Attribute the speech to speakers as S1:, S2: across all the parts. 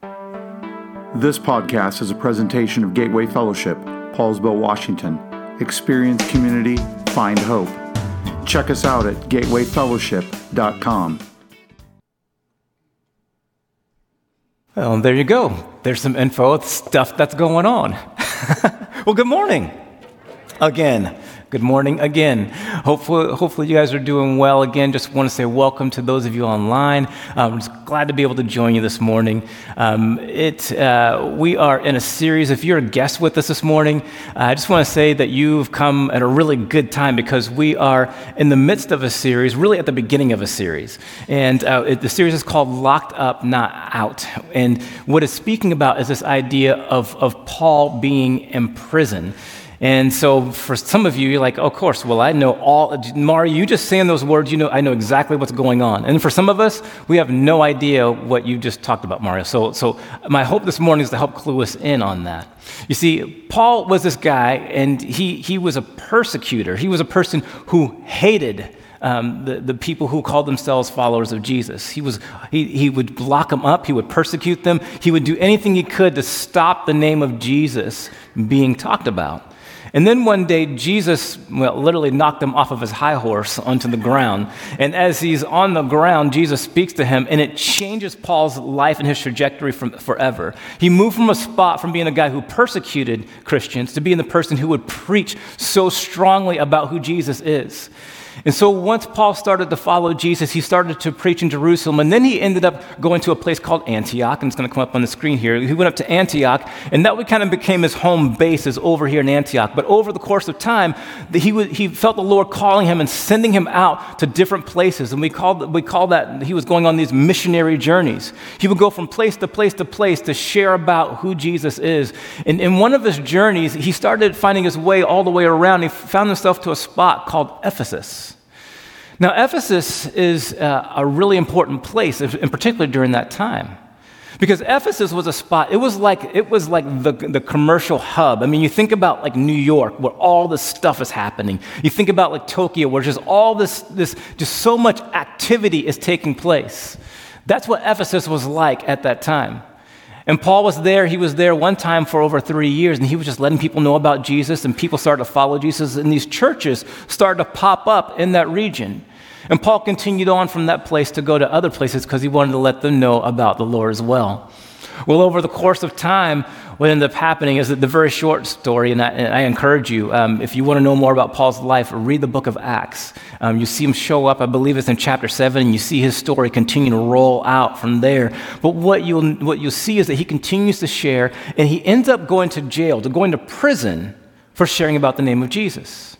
S1: This podcast is a presentation of Gateway Fellowship, Poulsbo, Washington. Experience community, find hope. Check us out at gatewayfellowship.com.
S2: Well, there you go. There's some info, stuff that's going on. well, good morning again. Good morning again. Hopefully, hopefully you guys are doing well again. Just want to say welcome to those of you online. I'm just glad to be able to join you this morning. Um, it, uh, we are in a series. If you're a guest with us this morning, uh, I just want to say that you've come at a really good time because we are in the midst of a series, really at the beginning of a series. And uh, it, the series is called Locked Up, Not Out. And what it's speaking about is this idea of, of Paul being in prison. And so for some of you, you're like, of course, well, I know all, Mari, you just saying those words, you know, I know exactly what's going on. And for some of us, we have no idea what you just talked about, Mario. So, so my hope this morning is to help clue us in on that. You see, Paul was this guy, and he, he was a persecutor. He was a person who hated um, the, the people who called themselves followers of Jesus. He, was, he, he would lock them up, he would persecute them, he would do anything he could to stop the name of Jesus being talked about. And then one day, Jesus well, literally knocked him off of his high horse onto the ground. And as he's on the ground, Jesus speaks to him, and it changes Paul's life and his trajectory from forever. He moved from a spot from being a guy who persecuted Christians to being the person who would preach so strongly about who Jesus is. And so once Paul started to follow Jesus, he started to preach in Jerusalem, and then he ended up going to a place called Antioch, and it's going to come up on the screen here. He went up to Antioch, and that kind of became his home base, is over here in Antioch. But over the course of time, he, would, he felt the Lord calling him and sending him out to different places, and we call, we call that he was going on these missionary journeys. He would go from place to place to place to share about who Jesus is. And in one of his journeys, he started finding his way all the way around. He found himself to a spot called Ephesus. Now, Ephesus is uh, a really important place, in particular during that time. Because Ephesus was a spot, it was like, it was like the, the commercial hub. I mean, you think about like New York, where all this stuff is happening. You think about like Tokyo, where just all this, this just so much activity is taking place. That's what Ephesus was like at that time. And Paul was there, he was there one time for over three years, and he was just letting people know about Jesus, and people started to follow Jesus, and these churches started to pop up in that region. And Paul continued on from that place to go to other places because he wanted to let them know about the Lord as well. Well, over the course of time, what ended up happening is that the very short story, and I, and I encourage you, um, if you want to know more about Paul's life, read the book of Acts. Um, you see him show up, I believe it's in chapter 7, and you see his story continue to roll out from there. But what you'll, what you'll see is that he continues to share, and he ends up going to jail, to going to prison for sharing about the name of Jesus.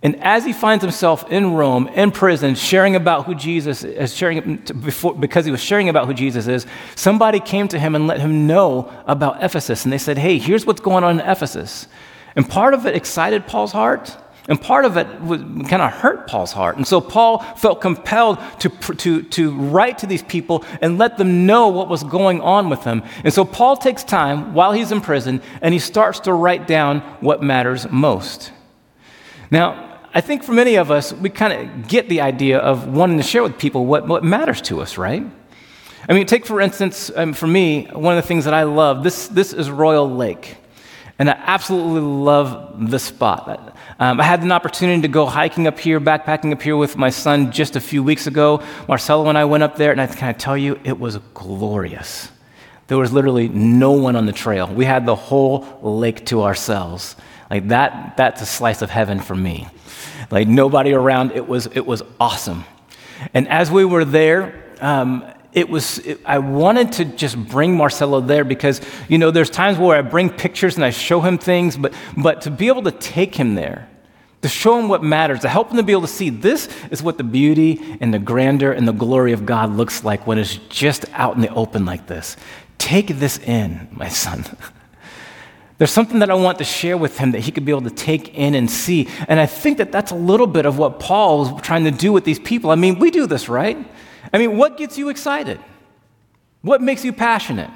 S2: And as he finds himself in Rome, in prison, sharing about who Jesus is, sharing before, because he was sharing about who Jesus is, somebody came to him and let him know about Ephesus. And they said, Hey, here's what's going on in Ephesus. And part of it excited Paul's heart, and part of it kind of hurt Paul's heart. And so Paul felt compelled to, to, to write to these people and let them know what was going on with them. And so Paul takes time while he's in prison and he starts to write down what matters most. Now, I think for many of us, we kind of get the idea of wanting to share with people what, what matters to us, right? I mean, take for instance, um, for me, one of the things that I love, this, this is Royal Lake. And I absolutely love the spot. Um, I had an opportunity to go hiking up here, backpacking up here with my son just a few weeks ago. Marcelo and I went up there, and I can I tell you, it was glorious. There was literally no one on the trail. We had the whole lake to ourselves. Like that, that's a slice of heaven for me like nobody around. It was, it was awesome. And as we were there, um, it was it, i wanted to just bring marcelo there because you know there's times where i bring pictures and i show him things but but to be able to take him there to show him what matters to help him to be able to see this is what the beauty and the grandeur and the glory of god looks like when it's just out in the open like this take this in my son There's something that I want to share with him that he could be able to take in and see. And I think that that's a little bit of what Paul was trying to do with these people. I mean, we do this, right? I mean, what gets you excited? What makes you passionate?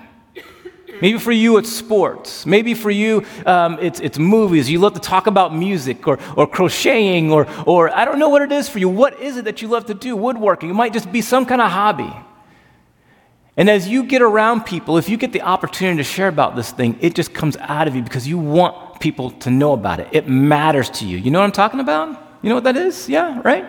S2: Maybe for you, it's sports. Maybe for you, um, it's, it's movies. You love to talk about music or, or crocheting or, or I don't know what it is for you. What is it that you love to do? Woodworking. It might just be some kind of hobby. And as you get around people, if you get the opportunity to share about this thing, it just comes out of you because you want people to know about it. It matters to you. You know what I'm talking about? You know what that is? Yeah, right?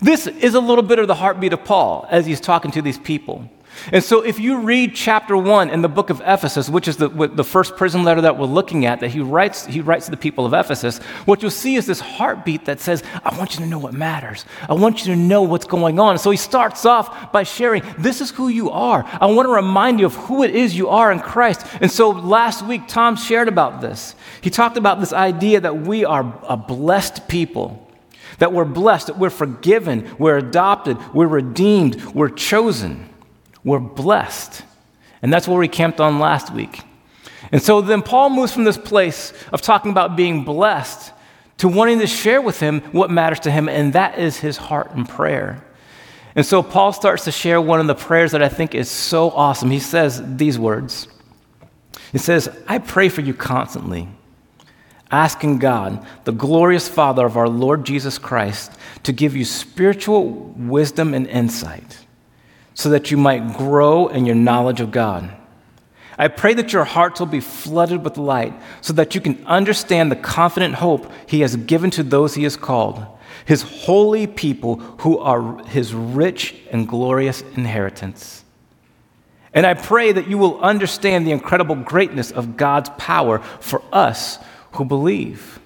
S2: This is a little bit of the heartbeat of Paul as he's talking to these people. And so, if you read chapter one in the book of Ephesus, which is the, the first prison letter that we're looking at, that he writes, he writes to the people of Ephesus, what you'll see is this heartbeat that says, I want you to know what matters. I want you to know what's going on. So, he starts off by sharing, This is who you are. I want to remind you of who it is you are in Christ. And so, last week, Tom shared about this. He talked about this idea that we are a blessed people that we're blessed, that we're forgiven, we're adopted, we're redeemed, we're chosen. We're blessed. And that's where we camped on last week. And so then Paul moves from this place of talking about being blessed to wanting to share with him what matters to him, and that is his heart and prayer. And so Paul starts to share one of the prayers that I think is so awesome. He says these words He says, I pray for you constantly, asking God, the glorious Father of our Lord Jesus Christ, to give you spiritual wisdom and insight so that you might grow in your knowledge of God. I pray that your hearts will be flooded with light so that you can understand the confident hope He has given to those He has called, His holy people who are His rich and glorious inheritance. And I pray that you will understand the incredible greatness of God's power for us who believe.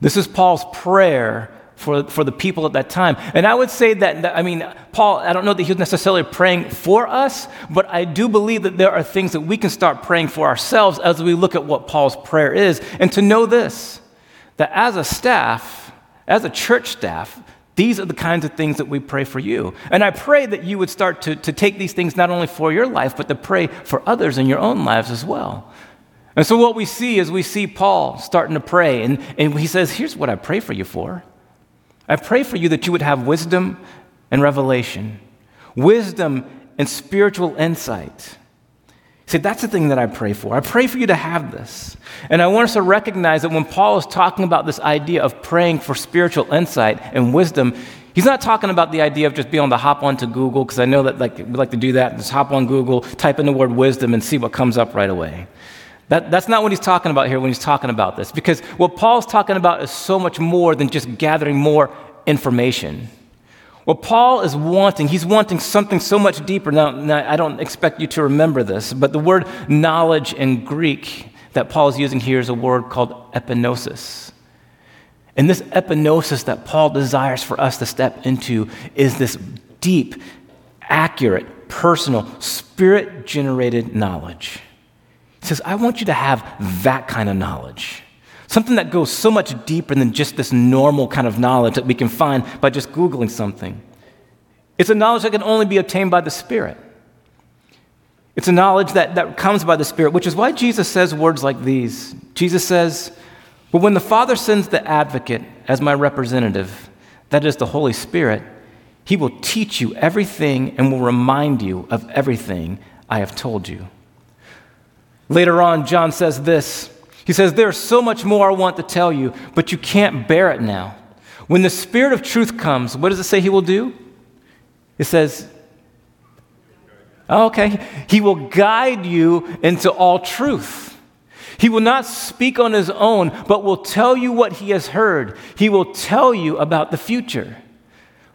S2: This is Paul's prayer for, for the people at that time. And I would say that, that, I mean, Paul, I don't know that he was necessarily praying for us, but I do believe that there are things that we can start praying for ourselves as we look at what Paul's prayer is. And to know this, that as a staff, as a church staff, these are the kinds of things that we pray for you. And I pray that you would start to, to take these things not only for your life, but to pray for others in your own lives as well. And so, what we see is we see Paul starting to pray, and, and he says, Here's what I pray for you for. I pray for you that you would have wisdom and revelation, wisdom and spiritual insight. See, that's the thing that I pray for. I pray for you to have this. And I want us to recognize that when Paul is talking about this idea of praying for spiritual insight and wisdom, he's not talking about the idea of just being able to hop onto Google, because I know that like, we like to do that. Just hop on Google, type in the word wisdom, and see what comes up right away. That, that's not what he's talking about here when he's talking about this, because what Paul's talking about is so much more than just gathering more information. What Paul is wanting, he's wanting something so much deeper. Now, now, I don't expect you to remember this, but the word knowledge in Greek that Paul is using here is a word called epignosis. And this epignosis that Paul desires for us to step into is this deep, accurate, personal, spirit generated knowledge. He says, I want you to have that kind of knowledge. Something that goes so much deeper than just this normal kind of knowledge that we can find by just Googling something. It's a knowledge that can only be obtained by the Spirit. It's a knowledge that, that comes by the Spirit, which is why Jesus says words like these. Jesus says, But when the Father sends the advocate as my representative, that is the Holy Spirit, he will teach you everything and will remind you of everything I have told you. Later on, John says this He says, There's so much more I want to tell you, but you can't bear it now. When the Spirit of truth comes, what does it say He will do? It says, oh, Okay, He will guide you into all truth. He will not speak on His own, but will tell you what He has heard. He will tell you about the future.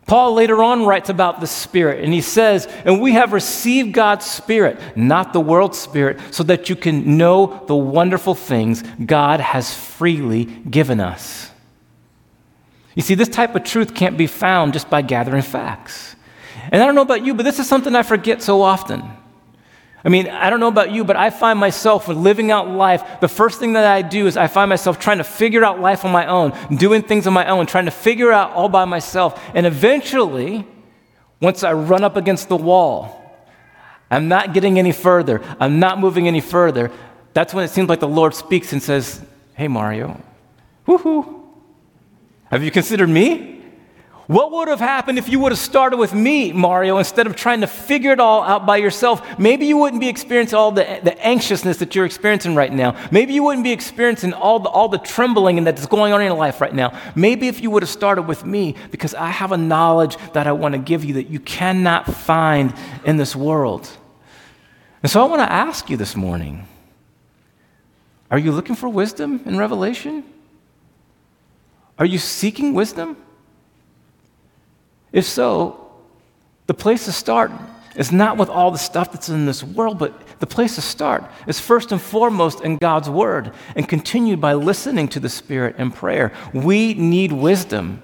S2: Paul later on writes about the Spirit, and he says, And we have received God's Spirit, not the world's Spirit, so that you can know the wonderful things God has freely given us. You see, this type of truth can't be found just by gathering facts. And I don't know about you, but this is something I forget so often. I mean, I don't know about you, but I find myself when living out life, the first thing that I do is I find myself trying to figure out life on my own, doing things on my own, trying to figure out all by myself. And eventually, once I run up against the wall, I'm not getting any further, I'm not moving any further. That's when it seems like the Lord speaks and says, Hey, Mario, woohoo, have you considered me? What would have happened if you would have started with me, Mario, instead of trying to figure it all out by yourself? Maybe you wouldn't be experiencing all the, the anxiousness that you're experiencing right now. Maybe you wouldn't be experiencing all the, all the trembling that's going on in your life right now. Maybe if you would have started with me, because I have a knowledge that I want to give you that you cannot find in this world. And so I want to ask you this morning are you looking for wisdom in Revelation? Are you seeking wisdom? If so, the place to start is not with all the stuff that's in this world, but the place to start is first and foremost in God's Word and continued by listening to the Spirit in prayer. We need wisdom.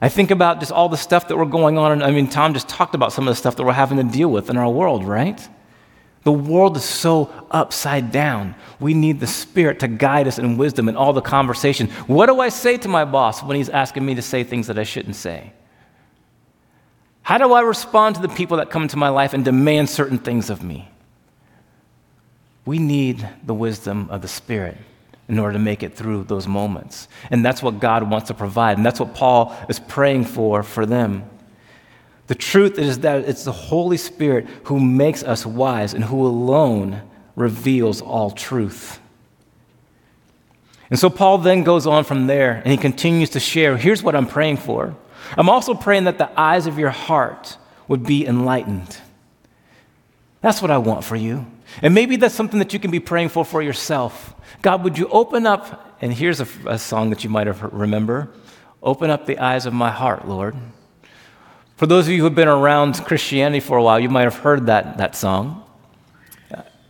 S2: I think about just all the stuff that we're going on. And I mean, Tom just talked about some of the stuff that we're having to deal with in our world, right? The world is so upside down. We need the Spirit to guide us in wisdom in all the conversation. What do I say to my boss when he's asking me to say things that I shouldn't say? How do I respond to the people that come into my life and demand certain things of me? We need the wisdom of the Spirit in order to make it through those moments. And that's what God wants to provide. And that's what Paul is praying for for them. The truth is that it's the Holy Spirit who makes us wise and who alone reveals all truth. And so Paul then goes on from there and he continues to share here's what I'm praying for. I'm also praying that the eyes of your heart would be enlightened. That's what I want for you. And maybe that's something that you can be praying for for yourself. God, would you open up, and here's a, a song that you might have remember Open up the eyes of my heart, Lord. For those of you who have been around Christianity for a while, you might have heard that, that song.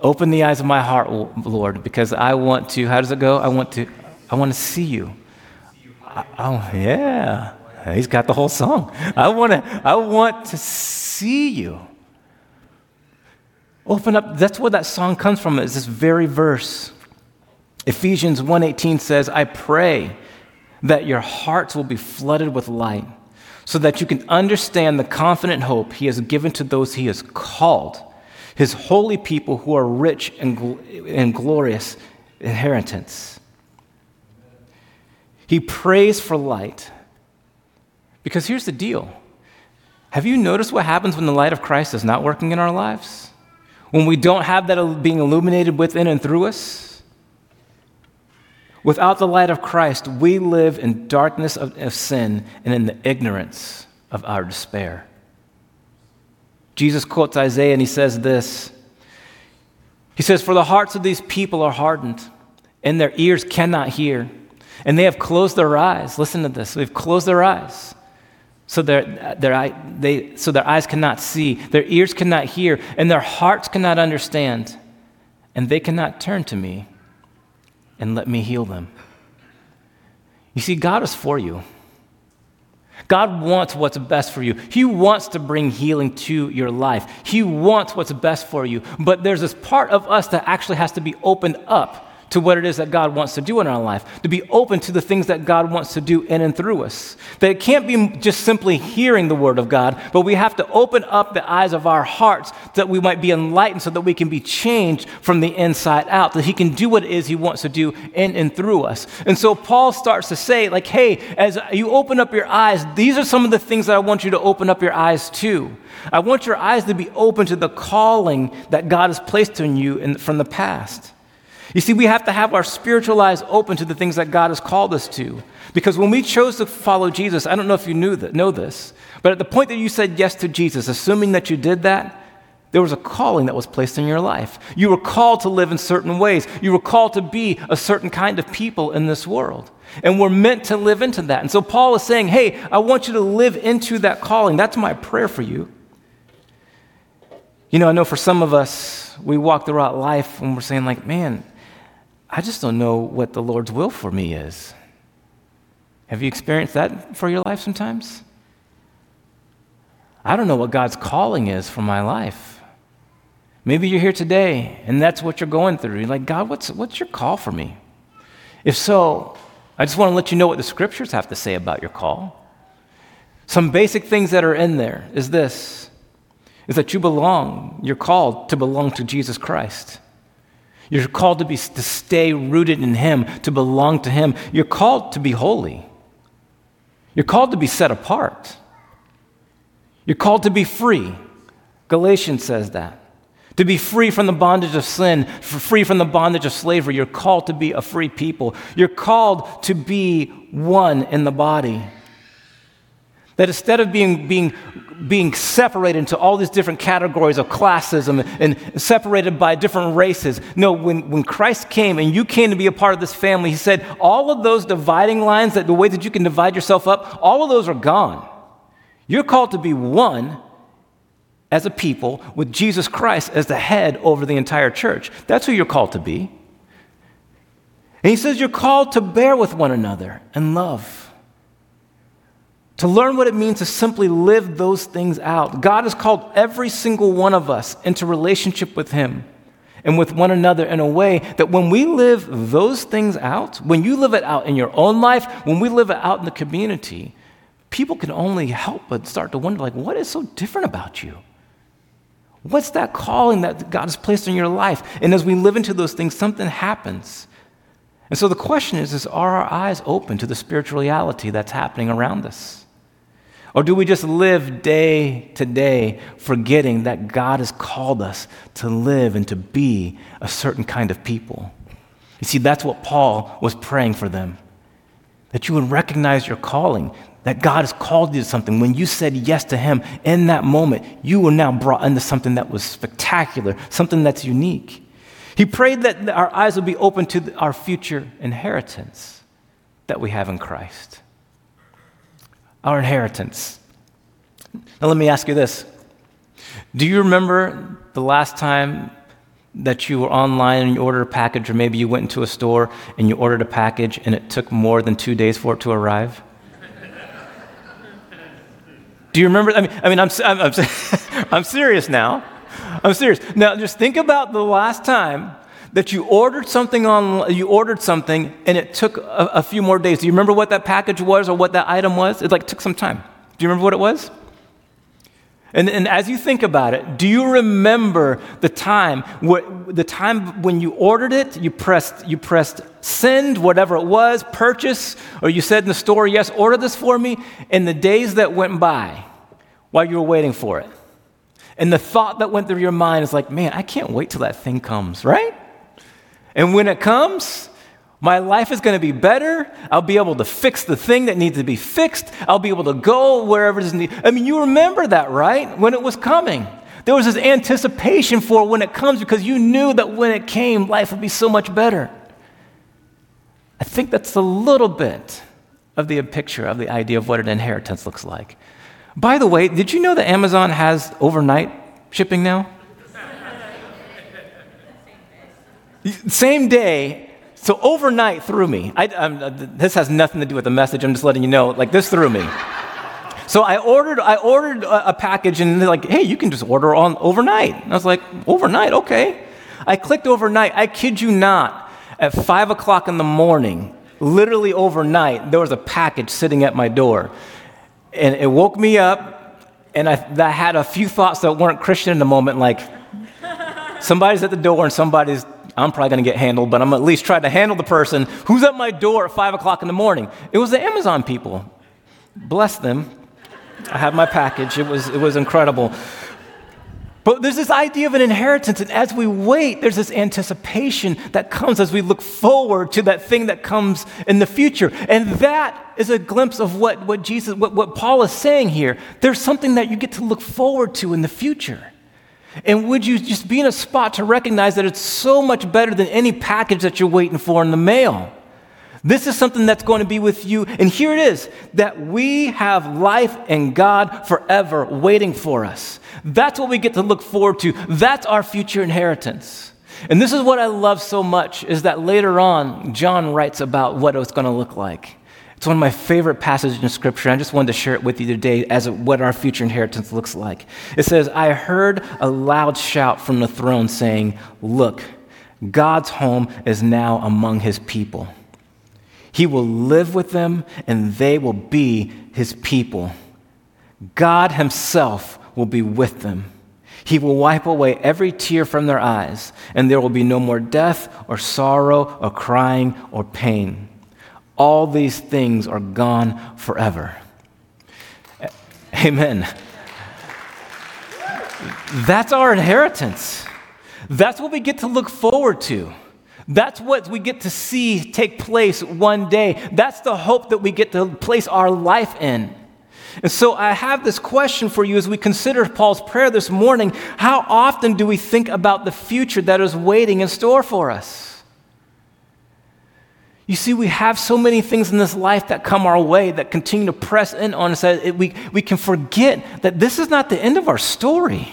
S2: Open the eyes of my heart, Lord, because I want to, how does it go? I want to, I want to see you. oh, yeah. Uh, he's got the whole song. I want to, I want to see you. Open up, that's where that song comes from, is this very verse. Ephesians 1:18 says, "I pray that your hearts will be flooded with light, so that you can understand the confident hope he has given to those he has called, his holy people who are rich in, glorious inheritance." He prays for light. Because here's the deal. Have you noticed what happens when the light of Christ is not working in our lives? When we don't have that being illuminated within and through us? Without the light of Christ, we live in darkness of, of sin and in the ignorance of our despair. Jesus quotes Isaiah and he says this He says, For the hearts of these people are hardened, and their ears cannot hear, and they have closed their eyes. Listen to this. They've closed their eyes. So their, their, they, so their eyes cannot see, their ears cannot hear, and their hearts cannot understand, and they cannot turn to me and let me heal them. You see, God is for you. God wants what's best for you. He wants to bring healing to your life. He wants what's best for you. But there's this part of us that actually has to be opened up to what it is that God wants to do in our life, to be open to the things that God wants to do in and through us. That it can't be just simply hearing the Word of God, but we have to open up the eyes of our hearts that we might be enlightened so that we can be changed from the inside out, that He can do what it is He wants to do in and through us. And so Paul starts to say, like, hey, as you open up your eyes, these are some of the things that I want you to open up your eyes to. I want your eyes to be open to the calling that God has placed on you in, from the past. You see, we have to have our spiritual eyes open to the things that God has called us to. Because when we chose to follow Jesus, I don't know if you knew that, know this, but at the point that you said yes to Jesus, assuming that you did that, there was a calling that was placed in your life. You were called to live in certain ways. You were called to be a certain kind of people in this world. And we're meant to live into that. And so Paul is saying, hey, I want you to live into that calling. That's my prayer for you. You know, I know for some of us, we walk throughout life and we're saying, like, man, I just don't know what the Lord's will for me is. Have you experienced that for your life sometimes? I don't know what God's calling is for my life. Maybe you're here today and that's what you're going through. You're like, God, what's, what's your call for me? If so, I just want to let you know what the scriptures have to say about your call. Some basic things that are in there is this is that you belong, you're called to belong to Jesus Christ. You're called to, be, to stay rooted in Him, to belong to Him. You're called to be holy. You're called to be set apart. You're called to be free. Galatians says that. To be free from the bondage of sin, free from the bondage of slavery. You're called to be a free people. You're called to be one in the body. That instead of being, being, being separated into all these different categories of classism and separated by different races, no, when, when Christ came and you came to be a part of this family, he said, all of those dividing lines, that the way that you can divide yourself up, all of those are gone. You're called to be one as a people with Jesus Christ as the head over the entire church. That's who you're called to be. And he says you're called to bear with one another and love to learn what it means to simply live those things out. God has called every single one of us into relationship with Him and with one another in a way that when we live those things out, when you live it out in your own life, when we live it out in the community, people can only help but start to wonder, like, what is so different about you? What's that calling that God has placed in your life? And as we live into those things, something happens. And so the question is, is are our eyes open to the spiritual reality that's happening around us? Or do we just live day to day forgetting that God has called us to live and to be a certain kind of people? You see, that's what Paul was praying for them. That you would recognize your calling, that God has called you to something. When you said yes to Him in that moment, you were now brought into something that was spectacular, something that's unique. He prayed that our eyes would be open to our future inheritance that we have in Christ our inheritance. Now, let me ask you this Do you remember the last time that you were online and you ordered a package, or maybe you went into a store and you ordered a package and it took more than two days for it to arrive? Do you remember? I mean, I mean I'm, I'm, I'm, I'm serious now. I'm serious. Now, just think about the last time that you ordered something on you ordered something and it took a, a, few more days. Do you remember what that package was or what that item was? It like took some time. Do you remember what it was? And, and as you think about it, do you remember the time what, the time when you ordered it, you pressed you pressed send, whatever it was, purchase, or you said in the store, yes, order this for me, and the days that went by while you were waiting for it. And the thought that went through your mind is like, man, I can't wait till that thing comes, right? And when it comes, my life is going to be better. I'll be able to fix the thing that needs to be fixed. I'll be able to go wherever it is needed. I mean, you remember that, right? When it was coming. There was this anticipation for when it comes because you knew that when it came, life would be so much better. I think that's a little bit of the picture of the idea of what an inheritance looks like. By the way, did you know that Amazon has overnight shipping now? Same day, so overnight threw me. I, uh, this has nothing to do with the message. I'm just letting you know. Like this threw me. So I ordered, I ordered a, a package, and they're like, "Hey, you can just order on overnight." And I was like, "Overnight, okay." I clicked overnight. I kid you not. At five o'clock in the morning, literally overnight, there was a package sitting at my door, and it woke me up. And I, I had a few thoughts that weren't Christian in the moment, like somebody's at the door and somebody's I'm probably going to get handled, but I'm at least trying to handle the person who's at my door at 5 o'clock in the morning. It was the Amazon people. Bless them. I have my package. It was, it was incredible. But there's this idea of an inheritance, and as we wait, there's this anticipation that comes as we look forward to that thing that comes in the future. And that is a glimpse of what, what Jesus, what, what Paul is saying here. There's something that you get to look forward to in the future. And would you just be in a spot to recognize that it's so much better than any package that you're waiting for in the mail? This is something that's going to be with you. And here it is that we have life and God forever waiting for us. That's what we get to look forward to. That's our future inheritance. And this is what I love so much is that later on, John writes about what it's going to look like. It's one of my favorite passages in Scripture. I just wanted to share it with you today as what our future inheritance looks like. It says, I heard a loud shout from the throne saying, Look, God's home is now among his people. He will live with them, and they will be his people. God himself will be with them. He will wipe away every tear from their eyes, and there will be no more death, or sorrow, or crying, or pain all these things are gone forever. Amen. That's our inheritance. That's what we get to look forward to. That's what we get to see take place one day. That's the hope that we get to place our life in. And so I have this question for you as we consider Paul's prayer this morning. How often do we think about the future that is waiting in store for us? You see, we have so many things in this life that come our way that continue to press in on us that we, we can forget that this is not the end of our story.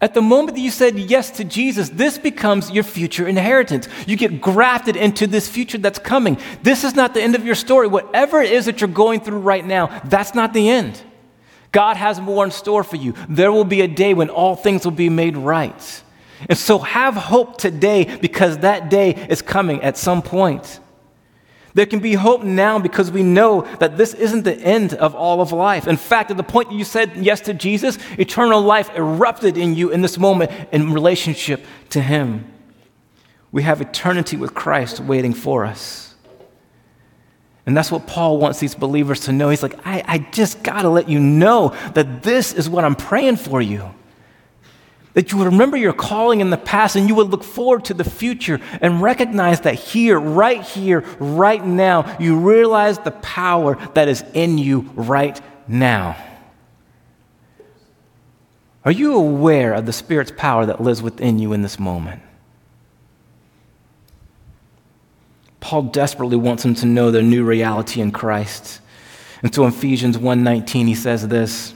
S2: At the moment that you said yes to Jesus, this becomes your future inheritance. You get grafted into this future that's coming. This is not the end of your story. Whatever it is that you're going through right now, that's not the end. God has more in store for you. There will be a day when all things will be made right. And so have hope today because that day is coming at some point. There can be hope now because we know that this isn't the end of all of life. In fact, at the point that you said yes to Jesus, eternal life erupted in you in this moment in relationship to Him. We have eternity with Christ waiting for us. And that's what Paul wants these believers to know. He's like, I, I just got to let you know that this is what I'm praying for you that you would remember your calling in the past and you would look forward to the future and recognize that here, right here, right now, you realize the power that is in you right now. Are you aware of the Spirit's power that lives within you in this moment? Paul desperately wants them to know their new reality in Christ. And so in Ephesians 1:19 he says this,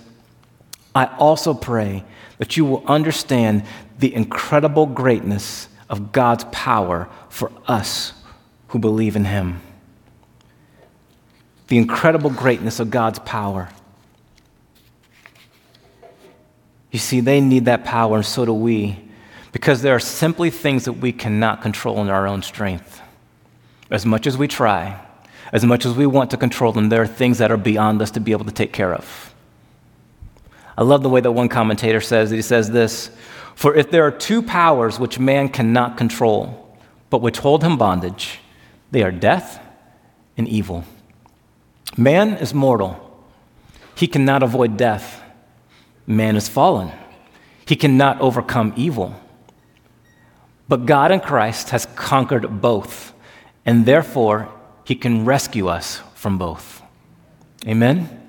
S2: I also pray that you will understand the incredible greatness of God's power for us who believe in Him. The incredible greatness of God's power. You see, they need that power, and so do we, because there are simply things that we cannot control in our own strength. As much as we try, as much as we want to control them, there are things that are beyond us to be able to take care of. I love the way that one commentator says that He says this For if there are two powers which man cannot control, but which hold him bondage, they are death and evil. Man is mortal, he cannot avoid death. Man is fallen, he cannot overcome evil. But God in Christ has conquered both, and therefore he can rescue us from both. Amen?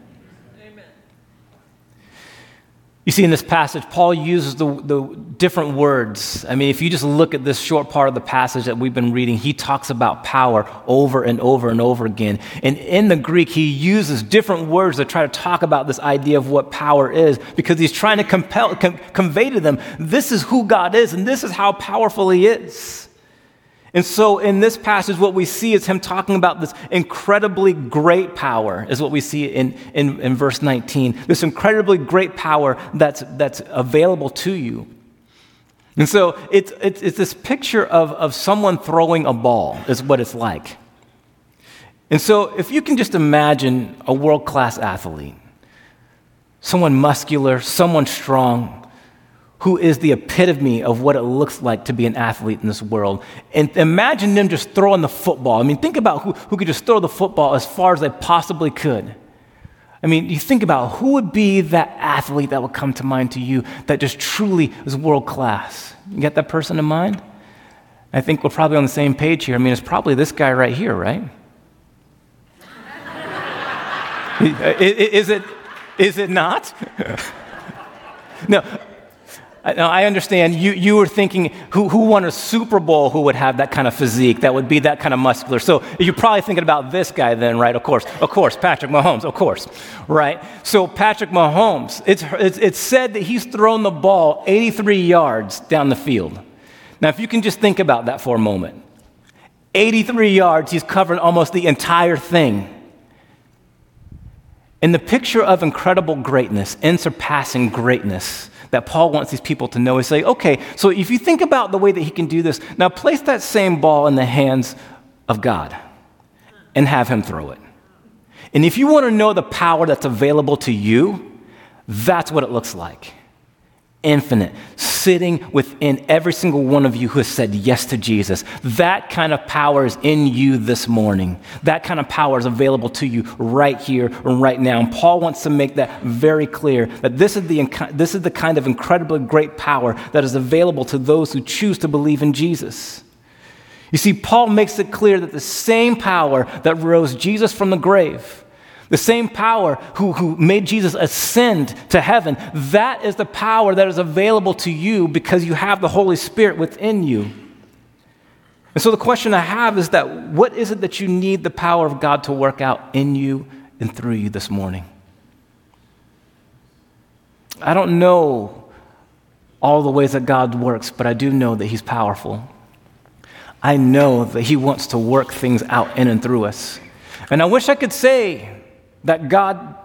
S2: You see, in this passage, Paul uses the, the, different words. I mean, if you just look at this short part of the passage that we've been reading, he talks about power over and over and over again. And in the Greek, he uses different words to try to talk about this idea of what power is because he's trying to compel, com- convey to them this is who God is and this is how powerful he is. And so in this passage, what we see is him talking about this incredibly great power, is what we see in, in, in verse 19. This incredibly great power that's, that's available to you. And so it's, it's, it's this picture of, of someone throwing a ball, is what it's like. And so if you can just imagine a world class athlete, someone muscular, someone strong, who is the epitome of what it looks like to be an athlete in this world. And imagine them just throwing the football. I mean, think about who, who could just throw the football as far as they possibly could. I mean, you think about who would be that athlete that would come to mind to you that just truly is world class. You get that person in mind? I think we're probably on the same page here. I mean, it's probably this guy right here, right? is, it, is it not? no, now, I understand you, you were thinking who, who won a Super Bowl who would have that kind of physique, that would be that kind of muscular. So you're probably thinking about this guy then, right? Of course, of course, Patrick Mahomes, of course, right? So Patrick Mahomes, it's, it's, it's said that he's thrown the ball 83 yards down the field. Now, if you can just think about that for a moment 83 yards, he's covering almost the entire thing. In the picture of incredible greatness, unsurpassing greatness, that Paul wants these people to know is say, okay, so if you think about the way that he can do this, now place that same ball in the hands of God and have him throw it. And if you want to know the power that's available to you, that's what it looks like infinite, sitting within every single one of you who has said yes to Jesus. That kind of power is in you this morning. That kind of power is available to you right here and right now. And Paul wants to make that very clear that this is the, this is the kind of incredibly great power that is available to those who choose to believe in Jesus. You see, Paul makes it clear that the same power that rose Jesus from the grave The same power who, who made Jesus ascend to heaven, that is the power that is available to you because you have the Holy Spirit within you. And so the question I have is that what is it that you need the power of God to work out in you and through you this morning? I don't know all the ways that God works, but I do know that He's powerful. I know that He wants to work things out in and through us. And I wish I could say that God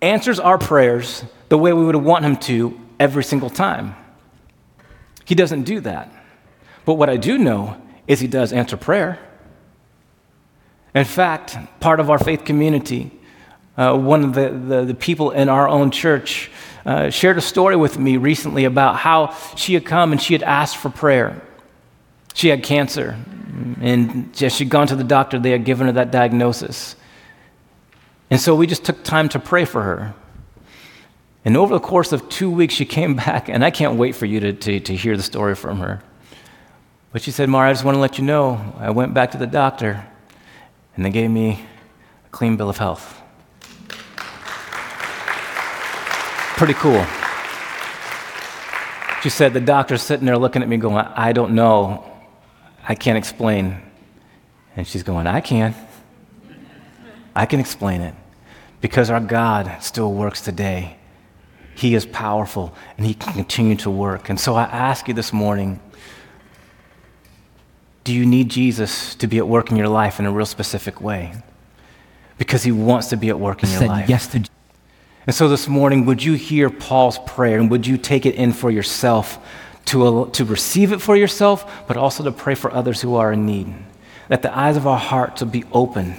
S2: answers our prayers the way we would want Him to every single time. He doesn't do that. But what I do know is He does answer prayer. In fact, part of our faith community, uh, one of the, the, the, people in our own church uh, shared a story with me recently about how she had come and she had asked for prayer. She had cancer, and she'd gone to the doctor, they had given her that diagnosis. And so we just took time to pray for her. And over the course of two weeks, she came back, and I can't wait for you to, to, to hear the story from her. But she said, Mara, I just want to let you know, I went back to the doctor, and they gave me a clean bill of health. Pretty cool. She said, the doctor's sitting there looking at me going, I don't know. I can't explain. And she's going, I can. I can explain it because our God still works today. He is powerful and He can continue to work. And so I ask you this morning do you need Jesus to be at work in your life in a real specific way? Because He wants to be at work in your
S3: said
S2: life.
S3: Yes to
S2: and so this morning, would you hear Paul's prayer and would you take it in for yourself to, to receive it for yourself, but also to pray for others who are in need? That the eyes of our hearts will be open,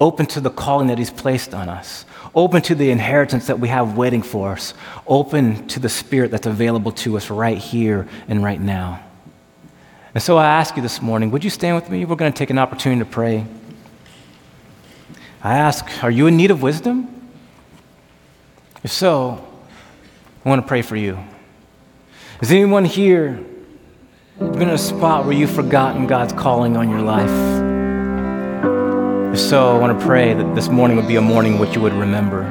S2: open to the calling that He's placed on us, open to the inheritance that we have waiting for us, open to the Spirit that's available to us right here and right now. And so I ask you this morning, would you stand with me? We're going to take an opportunity to pray. I ask, are you in need of wisdom? If so, I want to pray for you. Is anyone here been in a spot where you've forgotten God's calling on your life? So, I want to pray that this morning would be a morning which you would remember.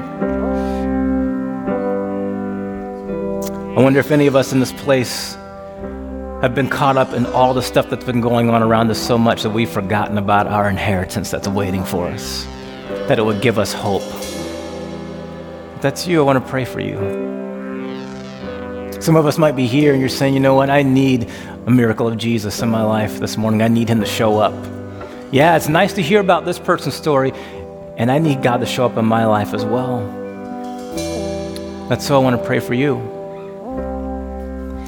S2: I wonder if any of us in this place have been caught up in all the stuff that's been going on around us so much that we've forgotten about our inheritance that's waiting for us, that it would give us hope. If that's you, I want to pray for you. Some of us might be here and you're saying, you know what, I need a miracle of Jesus in my life this morning. I need him to show up. Yeah, it's nice to hear about this person's story, and I need God to show up in my life as well. That's so I want to pray for you.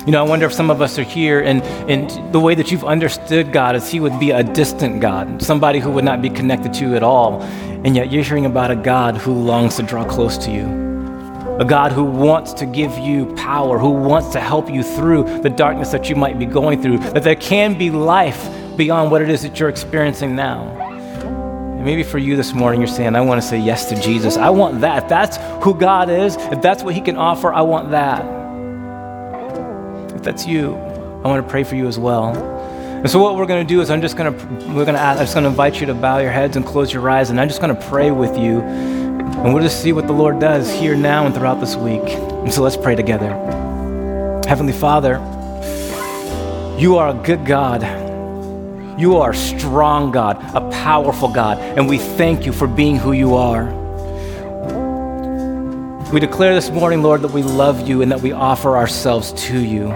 S2: You know, I wonder if some of us are here and, and the way that you've understood God is He would be a distant God, somebody who would not be connected to you at all. And yet you're hearing about a God who longs to draw close to you. A God who wants to give you power, who wants to help you through the darkness that you might be going through, that there can be life beyond what it is that you're experiencing now. And maybe for you this morning, you're saying, I want to say yes to Jesus. I want that. If that's who God is, if that's what He can offer, I want that. If that's you, I want to pray for you as well. And so what we're going to do is I'm just going to we're going to I'm just going to invite you to bow your heads and close your eyes, and I'm just going to pray with you, and we'll just see what the Lord does here now and throughout this week. And so let's pray together. Heavenly Father, you are a good God. You are a strong God, a powerful God, and we thank you for being who you are. We declare this morning, Lord, that we love you and that we offer ourselves to you.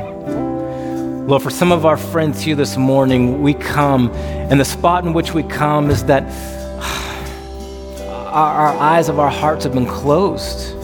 S2: Lord, for some of our friends here this morning, we come, and the spot in which we come is that our, our eyes of our hearts have been closed.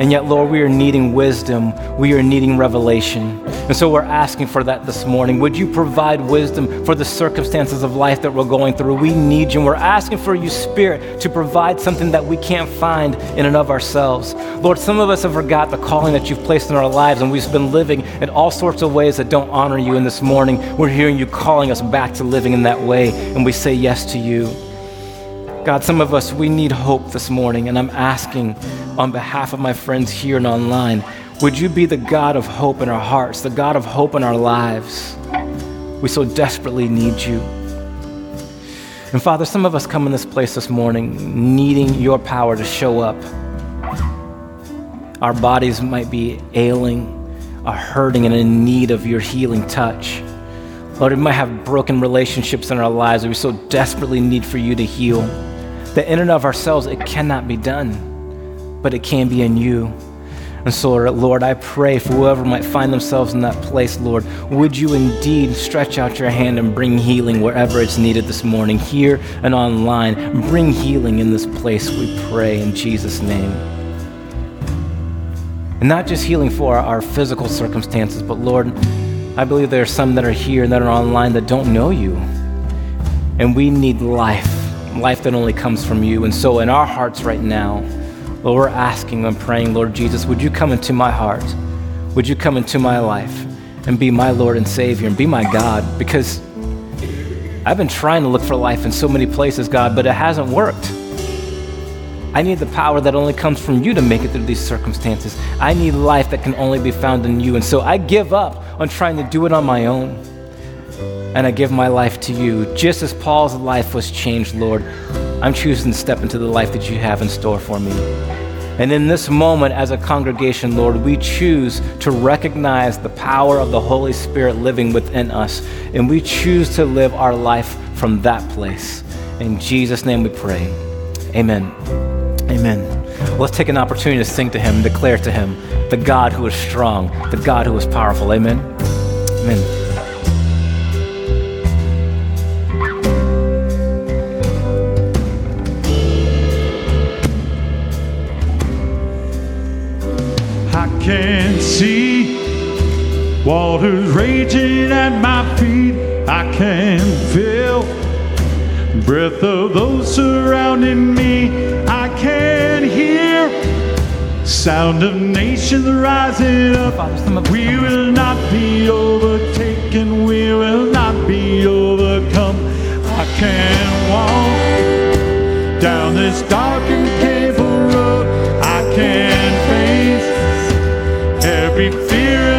S2: And yet, Lord, we are needing wisdom. We are needing revelation. And so we're asking for that this morning. Would you provide wisdom for the circumstances of life that we're going through? We need you. And we're asking for you, Spirit, to provide something that we can't find in and of ourselves. Lord, some of us have forgot the calling that you've placed in our lives, and we've been living in all sorts of ways that don't honor you. And this morning, we're hearing you calling us back to living in that way, and we say yes to you. God, some of us, we need hope this morning, and I'm asking on behalf of my friends here and online, would you be the God of hope in our hearts, the God of hope in our lives? We so desperately need you. And Father, some of us come in this place this morning needing your power to show up. Our bodies might be ailing, are hurting, and in need of your healing touch. Lord, we might have broken relationships in our lives that we so desperately need for you to heal. That in and of ourselves, it cannot be done, but it can be in you. And so, Lord, I pray for whoever might find themselves in that place, Lord, would you indeed stretch out your hand and bring healing wherever it's needed this morning, here and online. Bring healing in this place, we pray, in Jesus' name. And not just healing for our physical circumstances, but Lord, I believe there are some that are here and that are online that don't know you. And we need life, life that only comes from you. And so, in our hearts right now, Lord, we're asking and praying, Lord Jesus, would you come into my heart? Would you come into my life and be my Lord and Savior and be my God? Because I've been trying to look for life in so many places, God, but it hasn't worked. I need the power that only comes from you to make it through these circumstances. I need life that can only be found in you. And so I give up on trying to do it on my own. And I give my life to you. Just as Paul's life was changed, Lord, I'm choosing to step into the life that you have in store for me. And in this moment, as a congregation, Lord, we choose to recognize the power of the Holy Spirit living within us. And we choose to live our life from that place. In Jesus' name we pray. Amen. Amen. Let's take an opportunity to sing to Him, declare to Him, the God who is strong, the God who is powerful. Amen. Amen.
S3: See waters raging at my feet. I can feel breath of those surrounding me. I can hear sound of nations rising up. We will not be overtaken. We will not be overcome. I can walk down this dark and road. I